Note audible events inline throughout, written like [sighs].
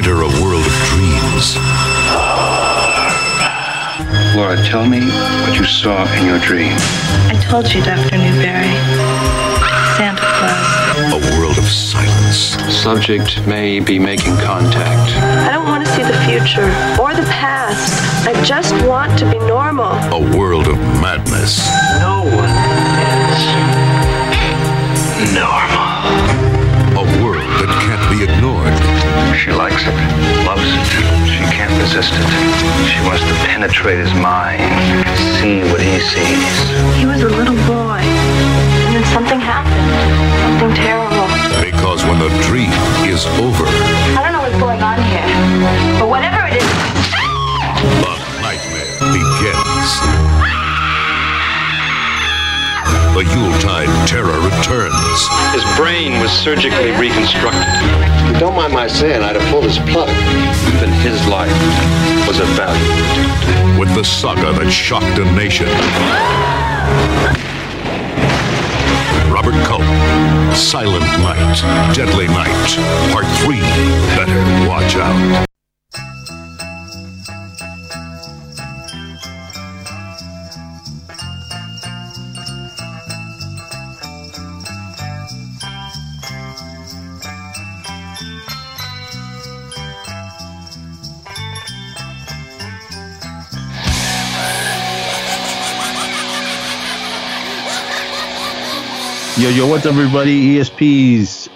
enter a world of dreams. Laura, tell me what you saw in your dream. I told you, Dr. Newberry. Santa Claus. A world of silence. Subject may be making contact. I don't want to see the future or the past. I just want to be normal. A world of madness. No one is normal. A world that can't be ignored. She likes it, loves it. She can't resist it. She wants to penetrate his mind, see what he sees. He was a little boy, and then something happened. Something terrible. Because when the dream is over, I don't know what's going on here, but whatever it is, The Yuletide terror returns. His brain was surgically reconstructed. If you don't mind my saying, I'd have pulled his plug. Even his life was of value. with the saga that shocked a nation. Robert Culp, Silent Night, Deadly Night, Part 3. Better watch out. Yo, what's up, everybody? ESP's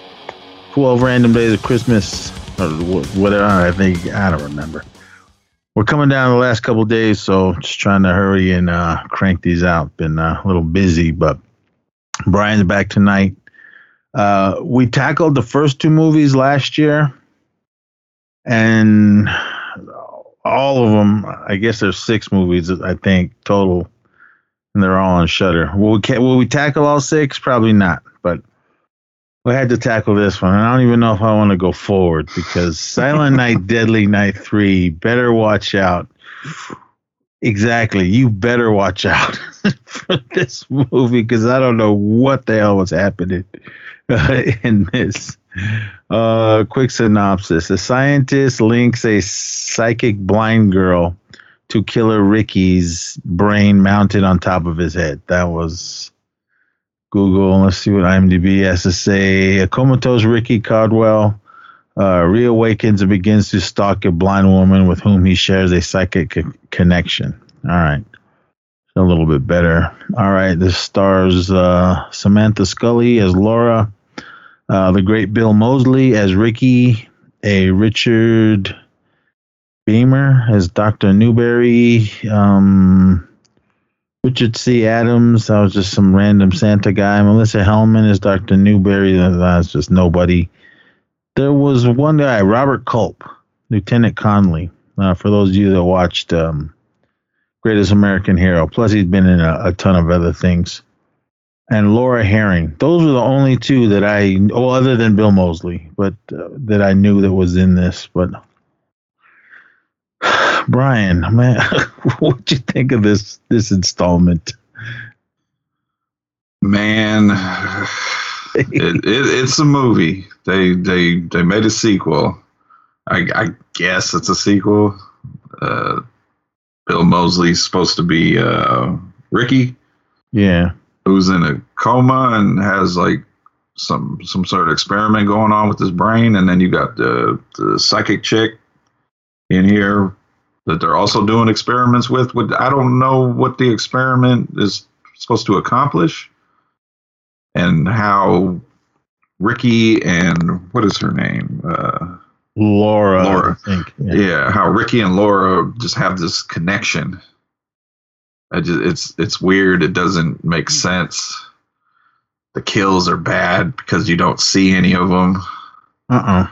12 random days of Christmas, or whatever. I think, I don't remember. We're coming down the last couple days, so just trying to hurry and uh, crank these out. Been uh, a little busy, but Brian's back tonight. Uh, we tackled the first two movies last year, and all of them, I guess there's six movies, I think, total and they're all on Shudder. Will we ca- will we tackle all six? Probably not, but we had to tackle this one. And I don't even know if I want to go forward because [laughs] Silent Night, Deadly Night three. Better watch out. Exactly, you better watch out [laughs] for this movie because I don't know what the hell was happening uh, [laughs] in this. Uh, quick synopsis: A scientist links a psychic blind girl to Killer Ricky's brain mounted on top of his head. That was Google. Let's see what IMDb has to say. A comatose Ricky Caldwell uh, reawakens and begins to stalk a blind woman with whom he shares a psychic co- connection. All right. A little bit better. All right. This stars uh, Samantha Scully as Laura, uh, the great Bill Moseley as Ricky, a Richard Beymer as Dr. Newberry, um, Richard C. Adams. That was just some random Santa guy. Melissa Hellman is Dr. Newberry. that- That's just nobody. There was one guy, Robert Culp, Lieutenant Conley. Uh, for those of you that watched um, Greatest American Hero. Plus, he's been in a, a ton of other things. And Laura Harring. Those were the only two that I, other than Bill Moseley, but uh, that I knew that was in this. But Brian, man, [laughs] what'd you think of this this installment? Man, it, it, it's a movie. They they they made a sequel. I, I guess it's a sequel. Uh, Bill Moseley's supposed to be uh, Ricky, Yeah, who's in a coma and has like some some sort of experiment going on with his brain, and then you got the the psychic chick in here that they're also doing experiments with. With I don't know what the experiment is supposed to accomplish, and how Ricky and what is her name? Uh, Laura. Laura. I think. Yeah. yeah, how Ricky and Laura just have this connection. I just, it's it's weird. It doesn't make sense. The kills are bad because you don't see any of them. Uh-uh.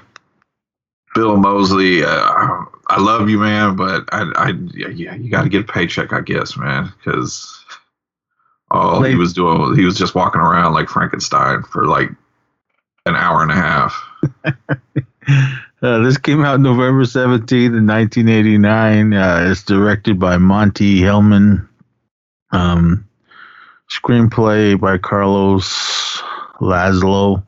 Bill Moseley, uh, I love you, man, but I, I yeah, you got to get a paycheck, I guess, man, because all he was doing, he was just walking around like Frankenstein for like an hour and a half. [laughs] Uh, this came out November 17th in 1989. Uh, it's directed by Monte Hellman. Um, screenplay by Carlos Laszlo.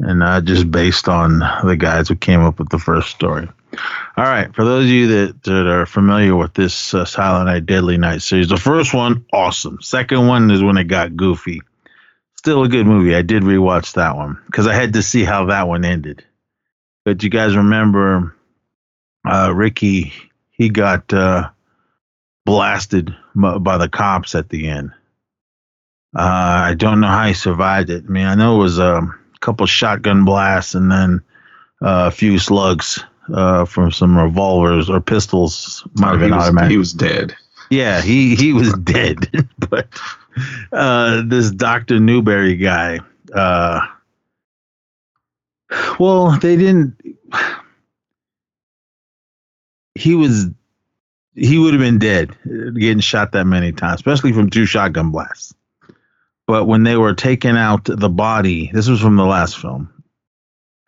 and uh, just based on the guys who came up with the first story. All right, for those of you that, that are familiar with this uh, Silent Night, Deadly Night series, the first one, awesome. Second one is when it got goofy. Still a good movie. I did rewatch that one because I had to see how that one ended. But you guys remember uh, Ricky? He got uh, blasted by the cops at the end. Uh, I don't know how he survived it. I mean, I know it was a couple shotgun blasts and then uh, a few slugs uh, from some revolvers or pistols. Might have been he was, automatic. He was dead. Yeah, he he was [laughs] dead. [laughs] but uh, this Doctor Newberry guy, uh, well, they didn't. He was he would have been dead getting shot that many times, especially from two shotgun blasts. But when they were taking out the body, this was from the last film.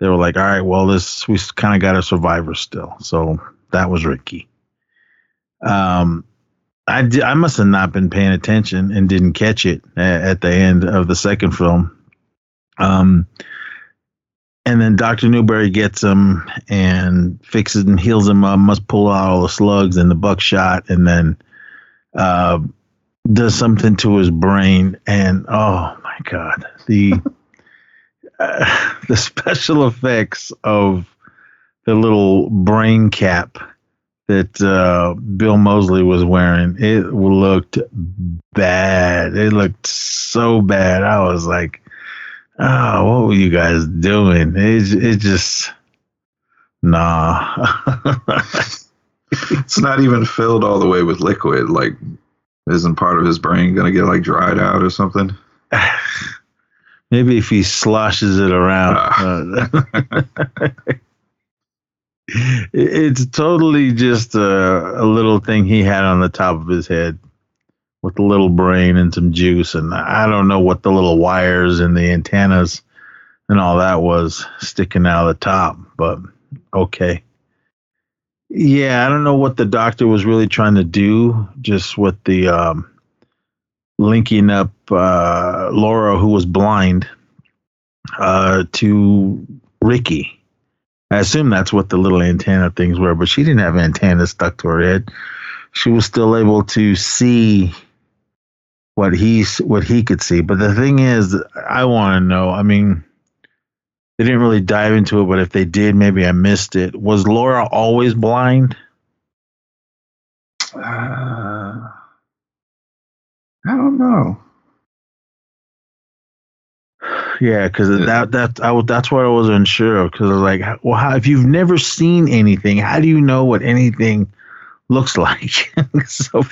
They were like, "All right, well, this we kind of got a survivor still." So that was Ricky. Um, I di- I must have not been paying attention and didn't catch it at, at the end of the second film. Um, and then Dr. Newberry gets him and fixes and heals him up, must pull out all the slugs and the buckshot, and then uh, does something to his brain. And oh my God, the uh, [laughs] the special effects of the little brain cap that uh, Bill Moseley was wearing, it looked bad. It looked so bad. I was like, oh, what were you guys doing? It, it just, nah. [laughs] it's not even filled all the way with liquid. Like, isn't part of his brain going to get like dried out or something? [laughs] Maybe if he sloshes it around. Uh, [laughs] it's totally just a, a, little thing he had on the top of his head with a little brain and some juice. And I don't know what the little wires and the antennas and all that was sticking out of the top, but okay. Yeah, I don't know what the doctor was really trying to do, just with the um, linking up uh, Laura, who was blind, uh, to Ricky I assume that's what the little antenna things were, but she didn't have antennas stuck to her head. She was still able to see what he what he could see. But the thing is, I want to know. I mean, they didn't really dive into it, but if they did, maybe I missed it. Was Laura always blind? Uh, I don't know. Yeah, because that that I that's what I was unsure of. Because I was like, well, how, if you've never seen anything, how do you know what anything looks [laughs] like? so,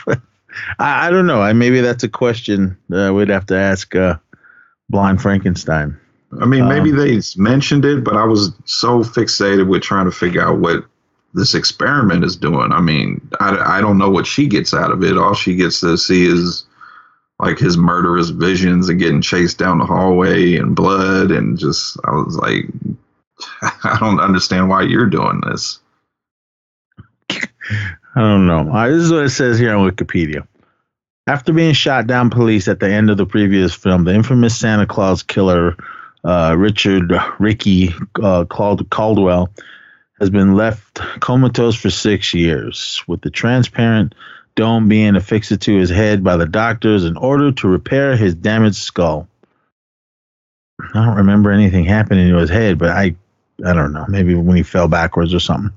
I, I don't know. I maybe that's a question uh, we'd have to ask uh, Blind Frankenstein. I mean, maybe um, they mentioned it, but I was so fixated with trying to figure out what this experiment is doing. I mean, I, I don't know what she gets out of it. All she gets to see is like his murderous visions and getting chased down the hallway and blood and just I was like [laughs] I don't understand why you're doing this. I don't know. Uh, this is what it says here on Wikipedia. After being shot down police at the end of the previous film, the infamous Santa Claus killer uh, Richard Ricky uh, Caldwell has been left comatose for six years. With the transparent dome being affixed to his head by the doctors in order to repair his damaged skull. I don't remember anything happening to his head, but I, I don't know. Maybe when he fell backwards or something.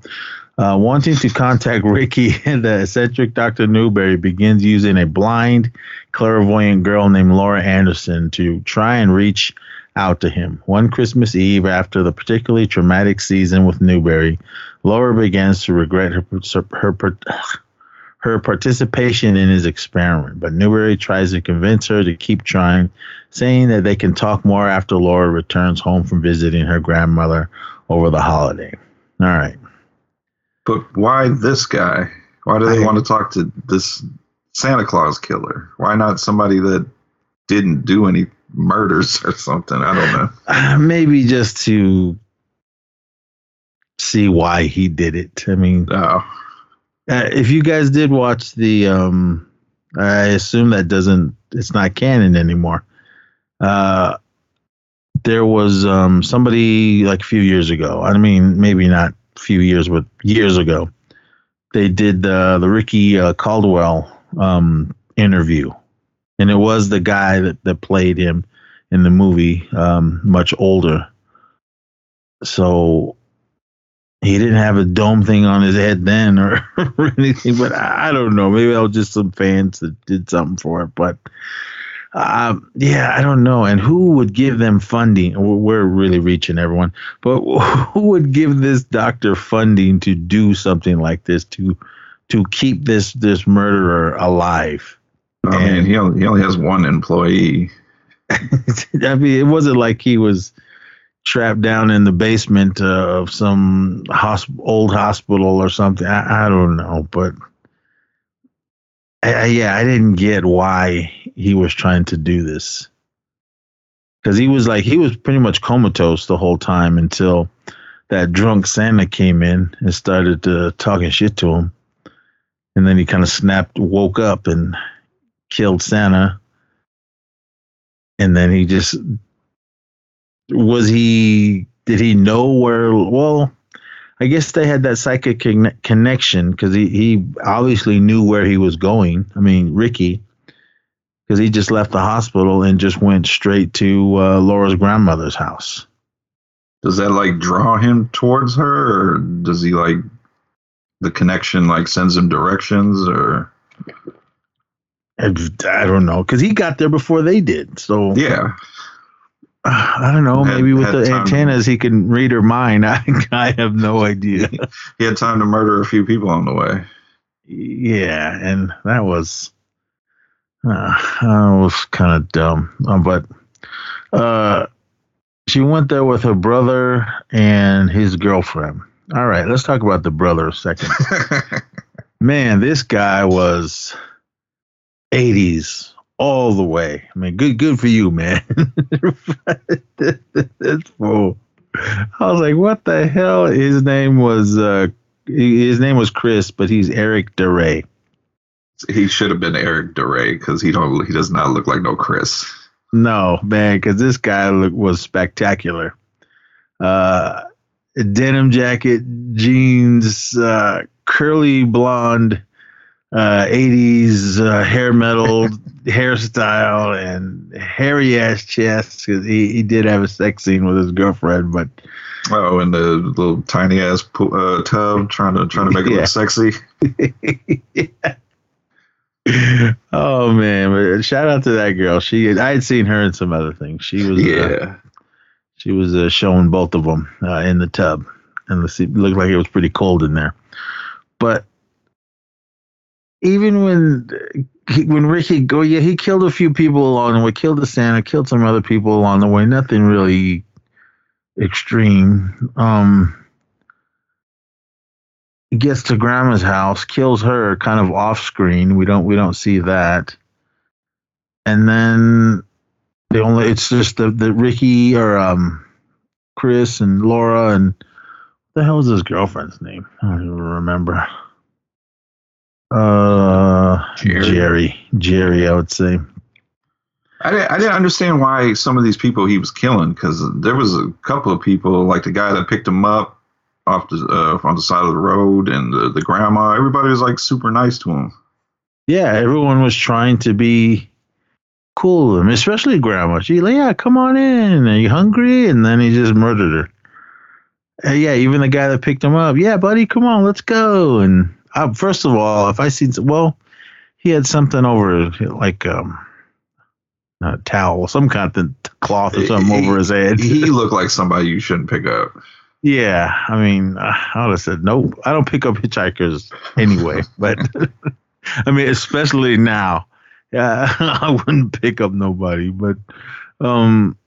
Uh, wanting to contact Ricky, [laughs] the eccentric Dr. Newberry begins using a blind, clairvoyant girl named Laura Anderson to try and reach out to him. One Christmas Eve, after the particularly traumatic season with Newberry, Laura begins to regret her, her, her her participation in his experiment, but Newberry tries to convince her to keep trying, saying that they can talk more after Laura returns home from visiting her grandmother over the holiday. All right. But why this guy? Why do they I, want to talk to this Santa Claus killer? Why not somebody that didn't do any murders or something? I don't know. Uh, maybe just to see why he did it. I mean, oh. Uh, if you guys did watch the, um, I assume that doesn't, it's not canon anymore. Uh, there was um, somebody like a few years ago. I mean, maybe not a few years, but years ago. They did the the Ricky uh, Caldwell um, interview, and it was the guy that, that played him in the movie, um, much older. So he didn't have a dome thing on his head then or, [laughs] or anything, but I, I don't know. Maybe that was just some fans that did something for it. But um, yeah, I don't know. And who would give them funding? We're really reaching everyone, but [laughs] who would give this doctor funding to do something like this to to keep this this murderer alive? I mean, And- he only, he only has one employee. [laughs] I mean, it wasn't like he was trapped down in the basement uh, of some hosp- old hospital or something. I, I don't know, but I, I, yeah, I didn't get why he was trying to do this. Because he was like he was pretty much comatose the whole time until that drunk Santa came in and started uh, talking shit to him, and then he kind of snapped, woke up, and killed Santa. And then he just was he did he know where well i guess they had that psychic conne- connection because he, he obviously knew where he was going. I mean ricky because he just left the hospital and just went straight to uh, laura's grandmother's house. Does that like draw him towards her, or does he like the connection like sends him directions, or? I don't know because he got there before they did so yeah? [sighs] i don't know Had- maybe with the antennas he can read her mind [laughs] i, I have no idea He had time to murder a few people on the way. yeah, and that was uh, was kind of dumb. Um, but uh, she went there with her brother and his girlfriend. All right, let's talk about the brother a second. [laughs] Man, this guy was 80s all the way. I mean, good good for you, man. That's [laughs] fool. I was like, what the hell? His name was uh his name was Chris, but he's Eric DaRe. he should have been Eric DaRe because he don't he does not look like no Chris. No, man, because this guy look, was spectacular. Uh, denim jacket, jeans, uh, curly blonde, uh, 80s uh, hair metal [laughs] hairstyle, and hairy ass chest. 'cause he, he did have a sex scene with his girlfriend, but Oh, in the little tiny ass uh, tub trying to trying to make it [laughs] Yeah. look sexy. [laughs] oh man, but shout out to that girl. She I had seen her in some other things. She was uh, Yeah, She was uh, showing both of them uh, in the tub, and the, it looked like it was pretty cold in there. But even when when Ricky go, yeah, he killed a few people along the way. Killed the Santa, killed some other people along the way. Nothing really extreme. Um, gets to Grandma's house, kills her, kind of off screen. We don't we don't see that, and then the only it's just the the Ricky or um Chris and Laura and the hell is his girlfriend's name? I don't even remember. Uh Jerry. Jerry. Jerry, I would say. I didn't I didn't understand why some of these people he was killing because there was a couple of people like the guy that picked him up off the uh, on the side of the road and the, the grandma. Everybody was like super nice to him. Yeah, everyone was trying to be cool with him, especially grandma. She like, yeah, come on in. Are you hungry? And then he just murdered her. Uh, yeah, even the guy that picked him up. Yeah, buddy, come on, let's go. And uh, first of all, if I seen, well, he had something over, like um, a towel, some kind of cloth or something over his head. he looked like somebody you shouldn't pick up. Yeah, I mean, uh, I would have said nope. I don't pick up hitchhikers anyway, [laughs] but [laughs] I mean, especially now, yeah, [laughs] I wouldn't pick up nobody. But um,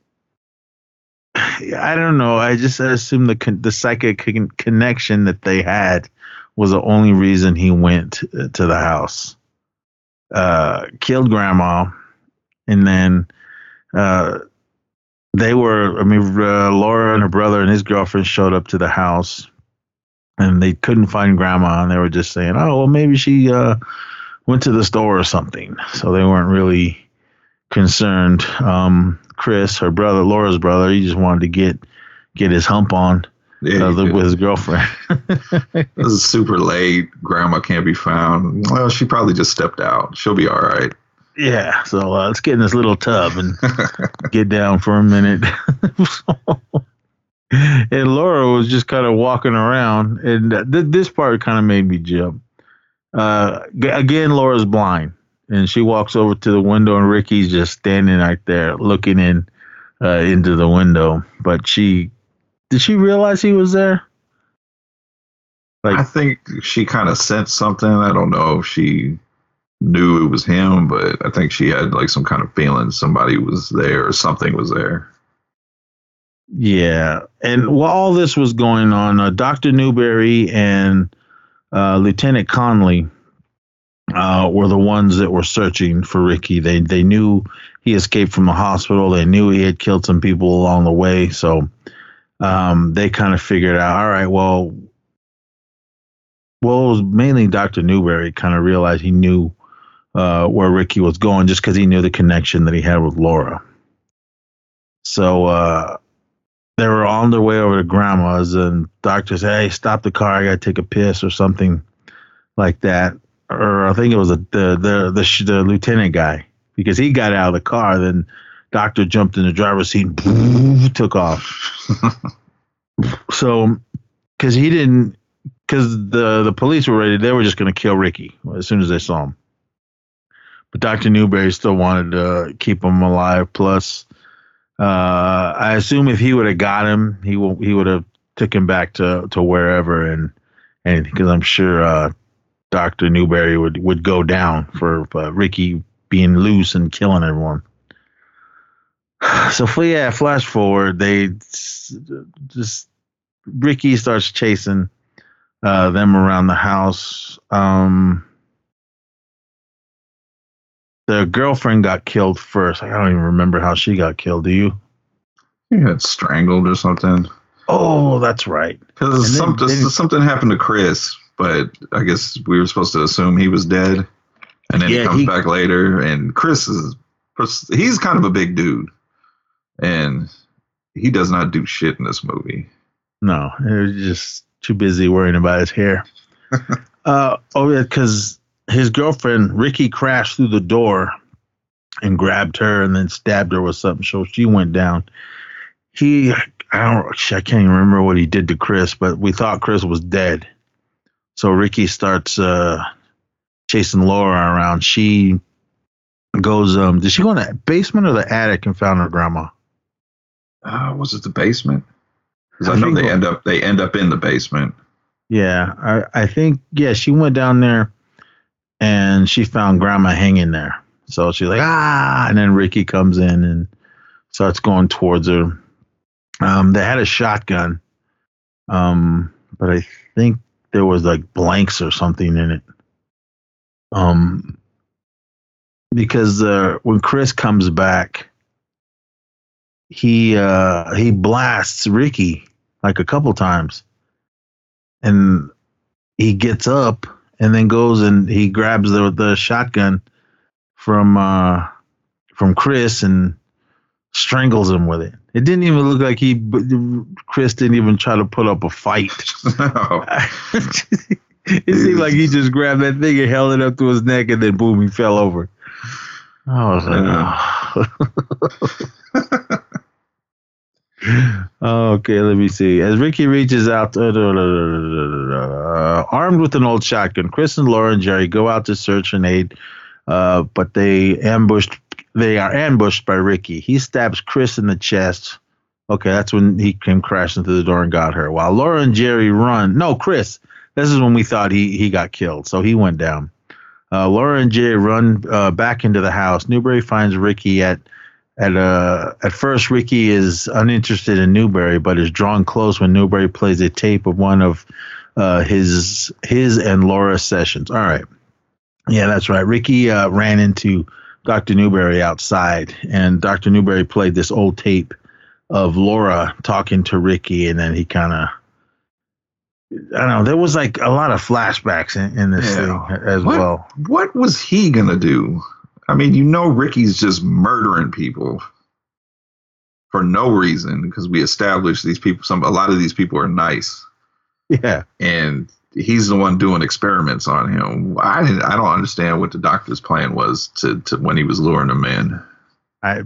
I don't know. I just assume the con- the psychic con- connection that they had was the only reason he went to the house. Uh, killed grandma, and then uh, they were. I mean, uh, Laura and her brother and his girlfriend showed up to the house, and they couldn't find grandma, and they were just saying, "Oh, well, maybe she uh, went to the store or something." So they weren't really concerned. Um, Chris, her brother, Laura's brother. He just wanted to get get his hump on Yeah, uh, with his girlfriend. [laughs] this is super late. Grandma can't be found. Well, she probably just stepped out. She'll be all right. yeah, so uh, let's get in this little tub and [laughs] get down for a minute. [laughs] and Laura was just kind of walking around, and th- this part kind of made me jump. Uh, g- again, Laura's blind, and she walks over to the window, and Ricky's just standing right there looking in uh, into the window. But she did she realize he was there? Like, I think she kind of sensed something. I don't know if she knew it was him, but I think she had like some kind of feeling somebody was there or something was there. Yeah, and while all this was going on, uh, Doctor Newberry and uh, Lieutenant Conley uh, were the ones that were searching for Ricky. They they knew he escaped from the hospital. They knew he had killed some people along the way, so um, they kind of figured out. All right, well, well, mainly Doctor Newberry kind of realized he knew uh, where Ricky was going just because he knew the connection that he had with Laura. So. Uh, they were on their way over to grandma's and doctor said hey stop the car i gotta take a piss or something like that or i think it was a, the the the, the lieutenant guy because he got out of the car then doctor jumped in the driver's seat and took off [laughs] so because he didn't because the the police were ready they were just going to kill ricky as soon as they saw him but dr newberry still wanted to keep him alive plus uh, I assume if he would have got him, he will he would have took him back to to wherever and and because I'm sure uh, Doctor Newberry would would go down for uh, Ricky being loose and killing everyone. [sighs] So yeah, flash forward, they just Ricky starts chasing uh, them around the house. Um, the girlfriend got killed first. I don't even remember how she got killed. Do you? He got strangled or something. Oh, that's right. Because something happened to Chris, but I guess we were supposed to assume he was dead, and then Yeah, he comes he- back later, and Chris is he's kind of a big dude, and he does not do shit in this movie. No, he was just too busy worrying about his hair. [laughs] uh, oh yeah, because his girlfriend Ricky crashed through the door and grabbed her and then stabbed her with something, so she went down. He, I don't, I can't even remember what he did to Chris, but we thought Chris was dead. So Ricky starts uh, chasing Laura around. She goes, um, did she go in the basement or the attic and found her grandma? Uh, was it the basement? Because I I know they end up they end up in the basement. Yeah, I, I think yeah, she went down there and she found grandma hanging there. So she's like, ah, and then Ricky comes in and starts going towards her. Um, they had a shotgun. Um, but I think there was like blanks or something in it. Um because uh when Chris comes back, he uh he blasts Ricky like a couple times and he gets up and then goes and he grabs the the shotgun from uh from Chris and strangles him with it. It didn't even look like he Chris didn't even try to put up a fight. No. [laughs] [laughs] it seemed like he just grabbed that thing and held it up to his neck and then boom he fell over. I was like, oh. [laughs] okay, let me see. As Ricky reaches out, uh, armed with an old shotgun, Chris and Laura and Jerry go out to search and aid, uh, but they ambushed. They are ambushed by Ricky. He stabs Chris in the chest. Okay, that's when he came crashing through the door and got her. While Laura and Jerry run, no, Chris. This is when we thought he he got killed, so he went down. Uh, Laura and Jerry run uh, back into the house. Newberry finds Ricky at at uh at first Ricky is uninterested in Newberry, but is drawn close when Newberry plays a tape of one of uh, his his and Laura's sessions. All right, yeah, that's right. Ricky uh, ran into Dr. Newberry outside, and Dr. Newberry played this old tape of Laura talking to Ricky, and then he kind of. I don't know. There was like a lot of flashbacks in, in this Yeah. thing as What? well. What was he gonna do? I mean, you know, Ricky's just murdering people. for no reason because we established these people. Some a lot of these people are nice, Yeah. and he's the one doing experiments on him. I didn't, I don't understand what the doctor's plan was to, to when he was luring them in. I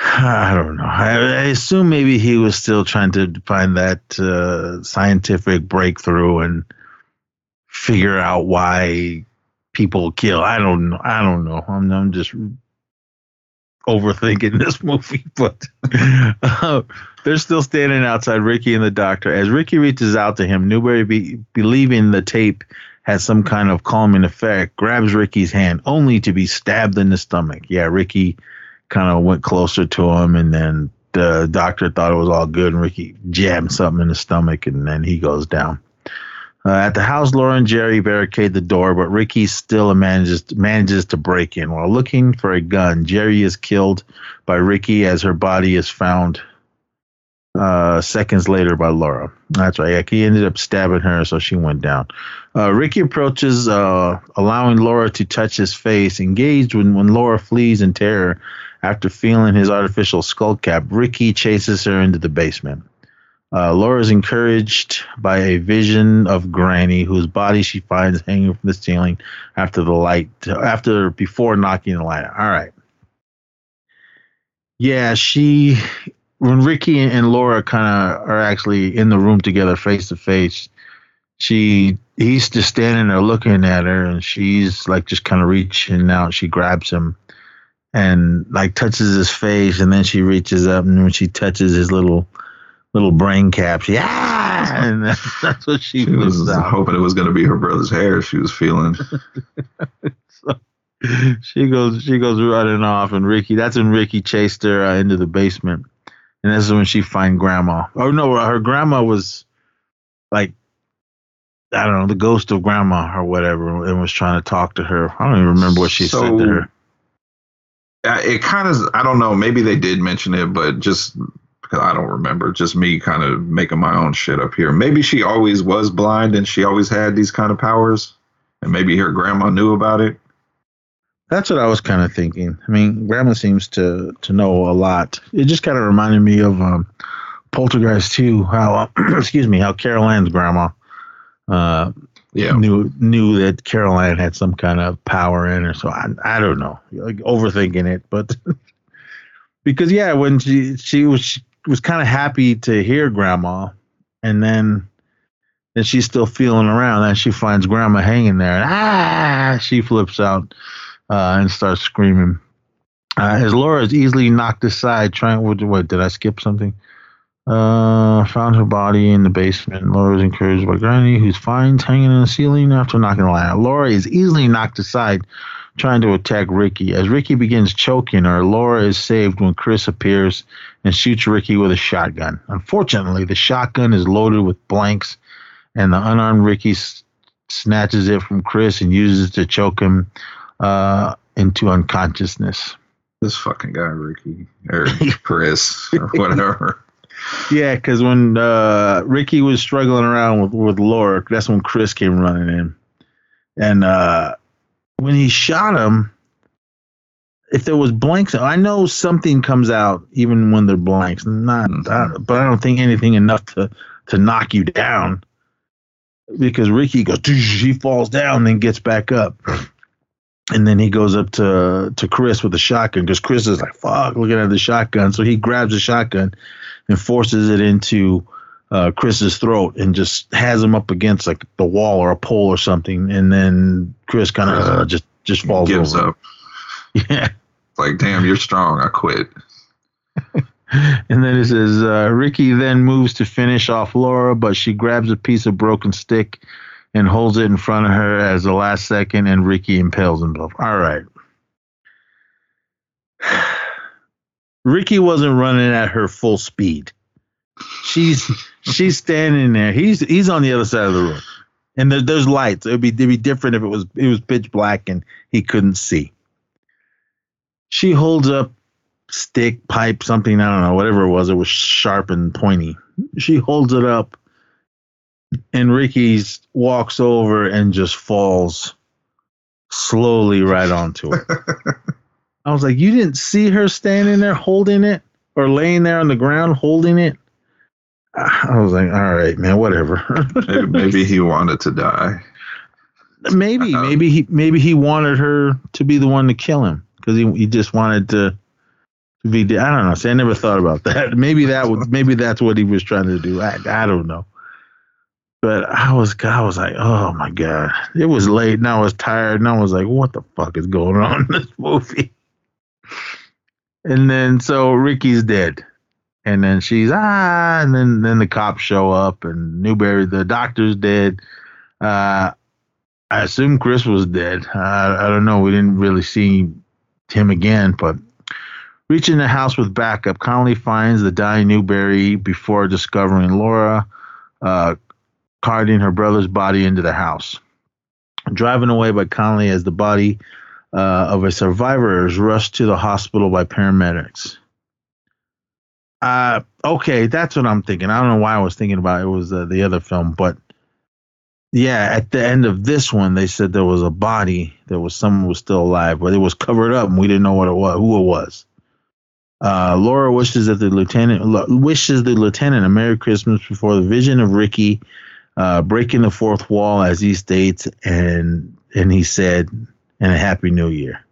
I don't know. I, I assume maybe he was still trying to find that uh, scientific breakthrough and figure out why people kill. I don't know. I don't know. I'm, I'm just overthinking [laughs] this movie, but uh, they're still standing outside Ricky and the doctor. As Ricky reaches out to him, Newberry, be, believing the tape has some kind of calming effect, grabs Ricky's hand, only to be stabbed in the stomach. Yeah, Ricky kind of went closer to him, and then the doctor thought it was all good, and Ricky jammed something in the stomach, and then he goes down. Uh, at the house, Laura and Jerry barricade the door, but Ricky still manages manages to break in. While looking for a gun, Jerry is killed by Ricky as her body is found uh, seconds later by Laura. That's right. Yeah, he ended up stabbing her, so she went down. Uh, Ricky approaches, uh, allowing Laura to touch his face. Engaged when, when Laura flees in terror after feeling his artificial skull cap, Ricky chases her into the basement. Uh, Laura is encouraged by a vision of Granny, whose body she finds hanging from the ceiling after the light, after before knocking the light out. All right. Yeah, she when Ricky and Laura kind of are actually in the room together, face to face, she he's just standing there looking at her, and she's like just kind of reaching out. She grabs him and like touches his face, and then she reaches up, and when she touches his little little brain cap, she ah, and that's, [laughs] that's what she, She was was out. hoping it was going to be her brother's hair. She was feeling. [laughs] she goes she goes running off and ricky that's when ricky chased her uh, into the basement and this is when she find grandma oh no her grandma was like i don't know the ghost of grandma or whatever and was trying to talk to her i don't even remember what she said to her Uh, it kind of i don't know maybe they did mention it but just because i don't remember just me kind of making my own shit up here maybe she always was blind and she always had these kind of powers and maybe her grandma knew about it That's what I was kind of thinking. I mean, Grandma seems to to know a lot. It just kind of reminded me of um, Poltergeist too. How [clears throat] excuse me, how Carol Anne's grandma uh, yeah knew knew that Caroline had some kind of power in her. So I I don't know, like overthinking it, but [laughs] because yeah, when she she was she was kind of happy to hear Grandma, and then. then she's still feeling around, and she finds Grandma hanging there, and ah, she flips out uh, and starts screaming. Uh, as Laura is easily knocked aside, trying what, what did I skip something? Uh, found her body in the basement. Laura is encouraged by Granny, who's finds hanging in the ceiling after knocking the out. Laura is easily knocked aside, trying to attack Ricky. As Ricky begins choking her, Laura is saved when Chris appears and shoots Ricky with a shotgun. Unfortunately, the shotgun is loaded with blanks, and the unarmed Ricky s- snatches it from Chris and uses it to choke him uh, into unconsciousness. this fucking guy ricky or [laughs] chris or whatever Yeah, because when uh, Ricky was struggling around with, with Laura, that's when Chris came running in. And uh, when he shot him, if there was blanks, I know something comes out even when they're blanks. Not, I, but I don't think anything enough to to knock you down. Because Ricky goes, he falls down, then gets back up, and then he goes up to to Chris with the shotgun. Because Chris is like, "Fuck!" looking at the shotgun, so he grabs the shotgun and forces it into uh, Chris's throat and just has him up against like the wall or a pole or something, and then Chris kind of uh, just just falls gives over. up [laughs] Yeah. like damn you're strong i quit [laughs] And then it says uh, Ricky then moves to finish off Laura, but she grabs a piece of broken stick and holds it in front of her as the last second, and Ricky impales himself. All right. [sighs] [sighs] [sighs] Ricky wasn't running at her full speed. She's [laughs] she's standing there. He's he's on the other side of the room, and there, there's lights. It'd be it'd be different if it was it was pitch black and he couldn't see. She holds up stick, pipe, something, I don't know, whatever it was, it was sharp and pointy. She holds it up, and Ricky's walks over and just falls slowly right onto it. [laughs] I was like, you didn't see her standing there holding it or laying there on the ground holding it. I was like, all right, man, whatever. maybe, maybe he wanted to die. maybe, Uh-oh. maybe he, maybe he wanted her to be the one to kill him because he, he just wanted to, to be. I don't know. See, I never thought about that. [laughs] Maybe that was, maybe that's what he was trying to do. I, I don't know. But I was, I was like, oh my god, it was late, and I was tired, and I was like, what the fuck is going on in this movie? And then so Ricky's dead. And then she's ah, and then then the cops show up and Newberry, the doctor's dead. Uh I assume Chris was dead. I I don't know. We didn't really see him again, but reaching the house with backup, Connolly finds the dying Newberry before discovering Laura uh, carting her brother's body into the house. Driving away by Connolly as the body uh, of a survivor is rushed to the hospital by paramedics. Uh, okay, that's what I'm thinking. I don't know why I was thinking about it. It was uh, the other film, but yeah, at the end of this one, they said there was a body. There was someone was still alive, but it was covered up, and we didn't know what it was, who it was. Uh, Laura wishes that the lieutenant wishes the lieutenant a Merry Christmas before the vision of Ricky uh, breaking the fourth wall, as he states, and and he said, and a Happy New Year.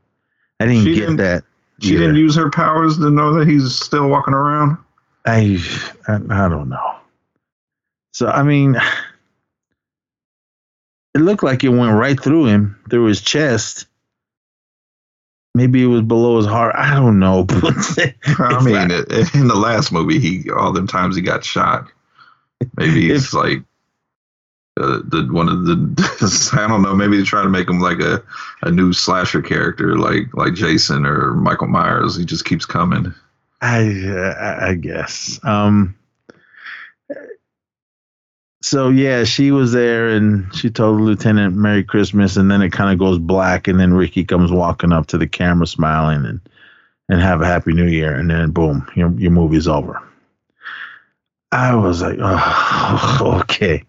I didn't She get didn't- that. She either. didn't use her powers to know that he's still walking around. I, I I don't know. So I mean, it looked like it went right through him, through his chest. Maybe it was below his heart. I don't know. [laughs] [laughs] I mean, it, in the last movie, he all them times he got shot. Maybe it's If- like uh, the one of the [laughs] I don't know. Maybe they try to make him like a, a new slasher character, like like Jason or Michael Myers. He just keeps coming. I I- guess. Um. So yeah, she was there, and she told the lieutenant "Merry Christmas," and then it kind of goes black, and then Ricky comes walking up to the camera, smiling and and have a happy New Year, and then boom, your your movie's over. I was like, oh, [laughs] okay,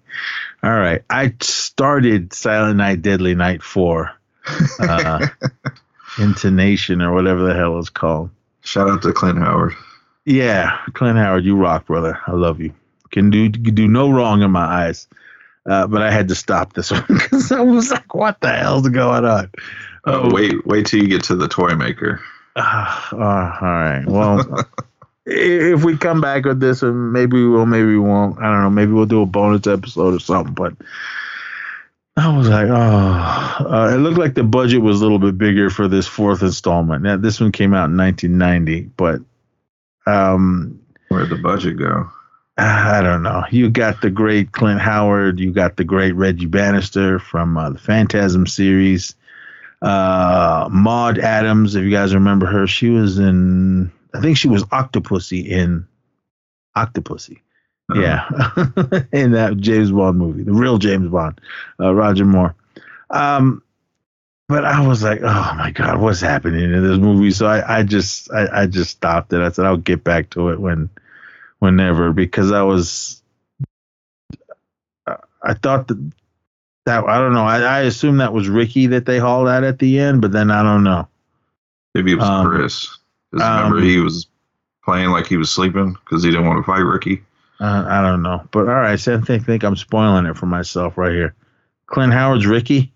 all right. I started Silent Night, Deadly Night four, uh, [laughs] intonation or whatever the hell it's called. Shout out to Clint Howard. Yeah, Clint Howard, you rock, brother. I love you. Can do can do no wrong in my eyes. Uh, but I had to stop this [laughs] one because I was like, "What the hell's going on?" Oh, wait, wait till you get to the toy maker. Ah, ah, all right. Well, [laughs] if we come back with this, and maybe we will, maybe we won't. I don't know. Maybe we'll do a bonus episode or something. But I was like, oh, uh, it looked like the budget was a little bit bigger for this fourth installment. Now, this one came out in 1990, but um, Where'd the budget go? I don't know. You got the great Clint Howard. You got the great Reggie Bannister from uh, the Phantasm series. Uh, Maud Adams, if you guys remember her, she was in. I think she was Octopussy in Octopussy. Uh, Yeah, [laughs] in that James Bond movie, the real James Bond, uh, Roger Moore. Um, but I was like, oh my god, what's happening in this movie? So I, I just, I, I just stopped it. I said I'll get back to it when, whenever, because I was, I thought that that I don't know. I, I assume that was Ricky that they hauled out at the end, but then I don't know. Maybe it was Um, Chris. Um, remember, he was playing like he was sleeping because he didn't want to fight Ricky. Uh, I don't know. But all right, so I think think I'm spoiling it for myself right here. Clint Howard's Ricky.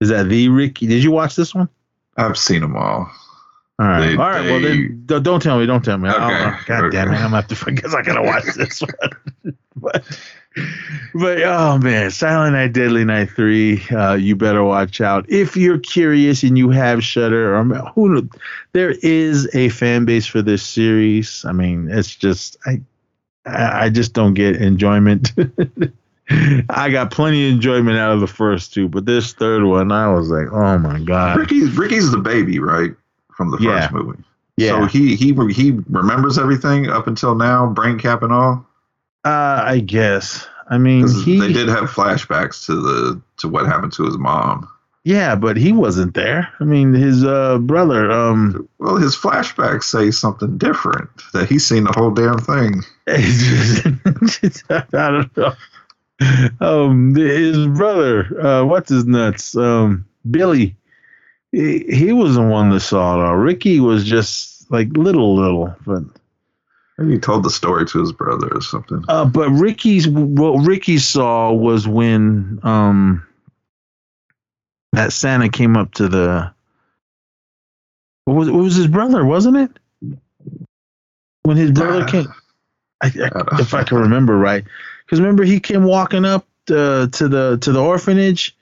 Is that the Ricky? Did you watch this one? I've seen them all. All right. They- all right. well, then don't- tell me. Don't tell me. Okay, God damn it! I'm gonna have to. because I gotta watch this one. [laughs] but, but oh man, Silent Night, Deadly Night three. Uh, you better watch out if you're curious and you have Shudder or who. There is a fan base for this series. I mean, it's just I. I just don't get enjoyment. [laughs] I got plenty of enjoyment out of the first two, but this third one, I was like, "Oh my god!" Ricky, Ricky's the baby, right, from the Yeah. first movie. Yeah, So he he he remembers everything up until now, brain cap and all. Uh, I guess. I mean, he. they did have flashbacks to the to what happened to his mom. Yeah, but he wasn't there. I mean, his uh, brother. Um, Well, his flashbacks say something different. That he's seen the whole damn thing. [laughs] I don't know. Um, his brother. Uh, what's his nuts? Um, Billy. he, he was the one that saw it all. Ricky was just like little, little, but he told the story to his brother or something. uh, but Ricky's what Ricky saw was when um that Santa came up to the what was it was his brother, wasn't it? When his brother came, I, I, if I can remember right, because remember he came walking up uh, to the to the orphanage,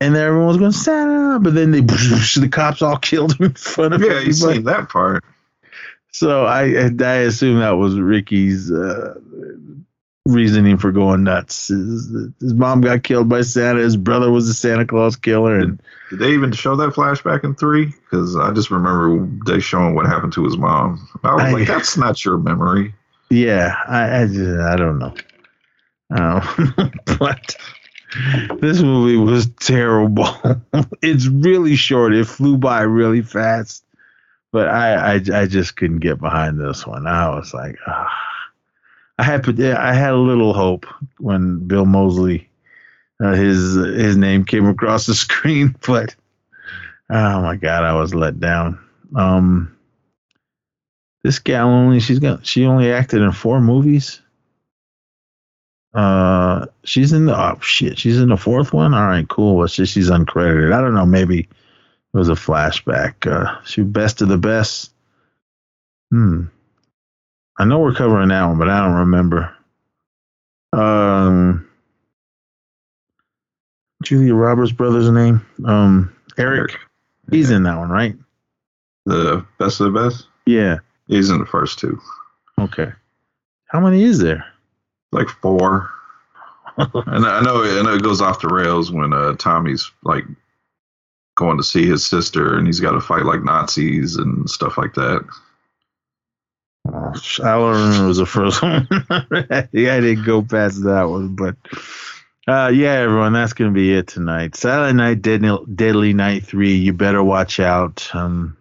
and everyone was going Santa, but then they [laughs] the cops all [laughs] killed him in front of him. yeah, you seen that part. So I I assume that was Ricky's uh, reasoning for going nuts. His, his mom got killed by Santa. His brother was a Santa Claus killer, and Did they even show that flashback in three? Because I just remember they showing what happened to his mom. I was I- like, that's not your memory. yeah, I I, just, I don't know. Um, [laughs] but this movie was terrible. [laughs] it's really short. It flew by really fast. But I, I, I just couldn't get behind this one. I was like, ah. I had I had a little hope when Bill Moseley, uh, his his name came across the [laughs] screen, but oh my god, I was let down. Um, this gal only she's got she only acted in four movies. Uh, she's in the oh shit, she's in the fourth one. All right, cool. Just she's uncredited. I don't know. Maybe it was a flashback. Uh, she best of the best. Hmm. I know we're covering that one, but I don't remember. Um, Julia Roberts' brother's name. Um, Eric. He's in that one, right? The best of the best. Yeah. He's in the first two, Okay. How many is there? like four. [laughs] and I know, I know it goes off the rails when uh, Tommy's like going to see his sister, and he's got to fight like Nazis and stuff like that. Oh, I don't remember was the first one. [laughs] yeah, I didn't go past that one, but uh, yeah, everyone, that's gonna be it tonight. Silent Night, Deadly, Deadly Night Three. You better watch out. Um,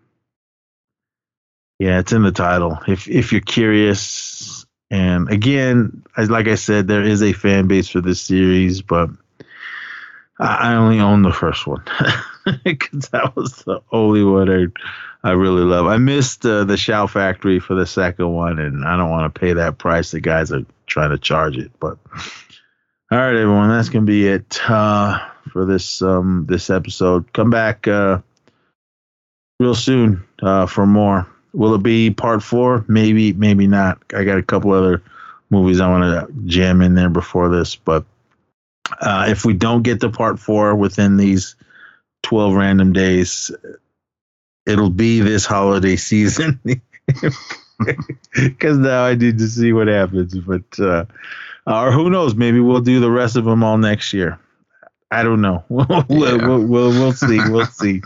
yeah, it's in the title. If if you're curious, and again, as like I said, there is a fan base for this series, but I only own the first one [laughs] [laughs] because that was the only one I I really love. I missed uh, the Shout Factory for the second one, and I don't want to pay that price. The guys are trying to charge it, but all right, everyone, that's gonna be it uh, for this um, this episode. Come back uh, real soon uh, for more. Will it be part four? Maybe, maybe not. I got a couple other movies I want to jam in there before this, but uh, if we don't get to part four within these twelve random days, it'll be this holiday [laughs] season [laughs] because now I need to see what happens. But uh, or who knows? Maybe we'll do the rest of them all next year. I don't know. [laughs] we'll, we'll, we'll, we'll see. We'll see.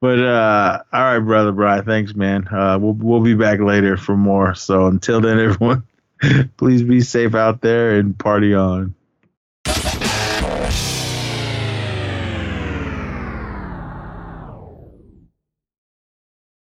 But uh, all right, brother Brian. Thanks, man. Uh, we'll we'll be back later for more. So until then, everyone, please be safe out there and party on.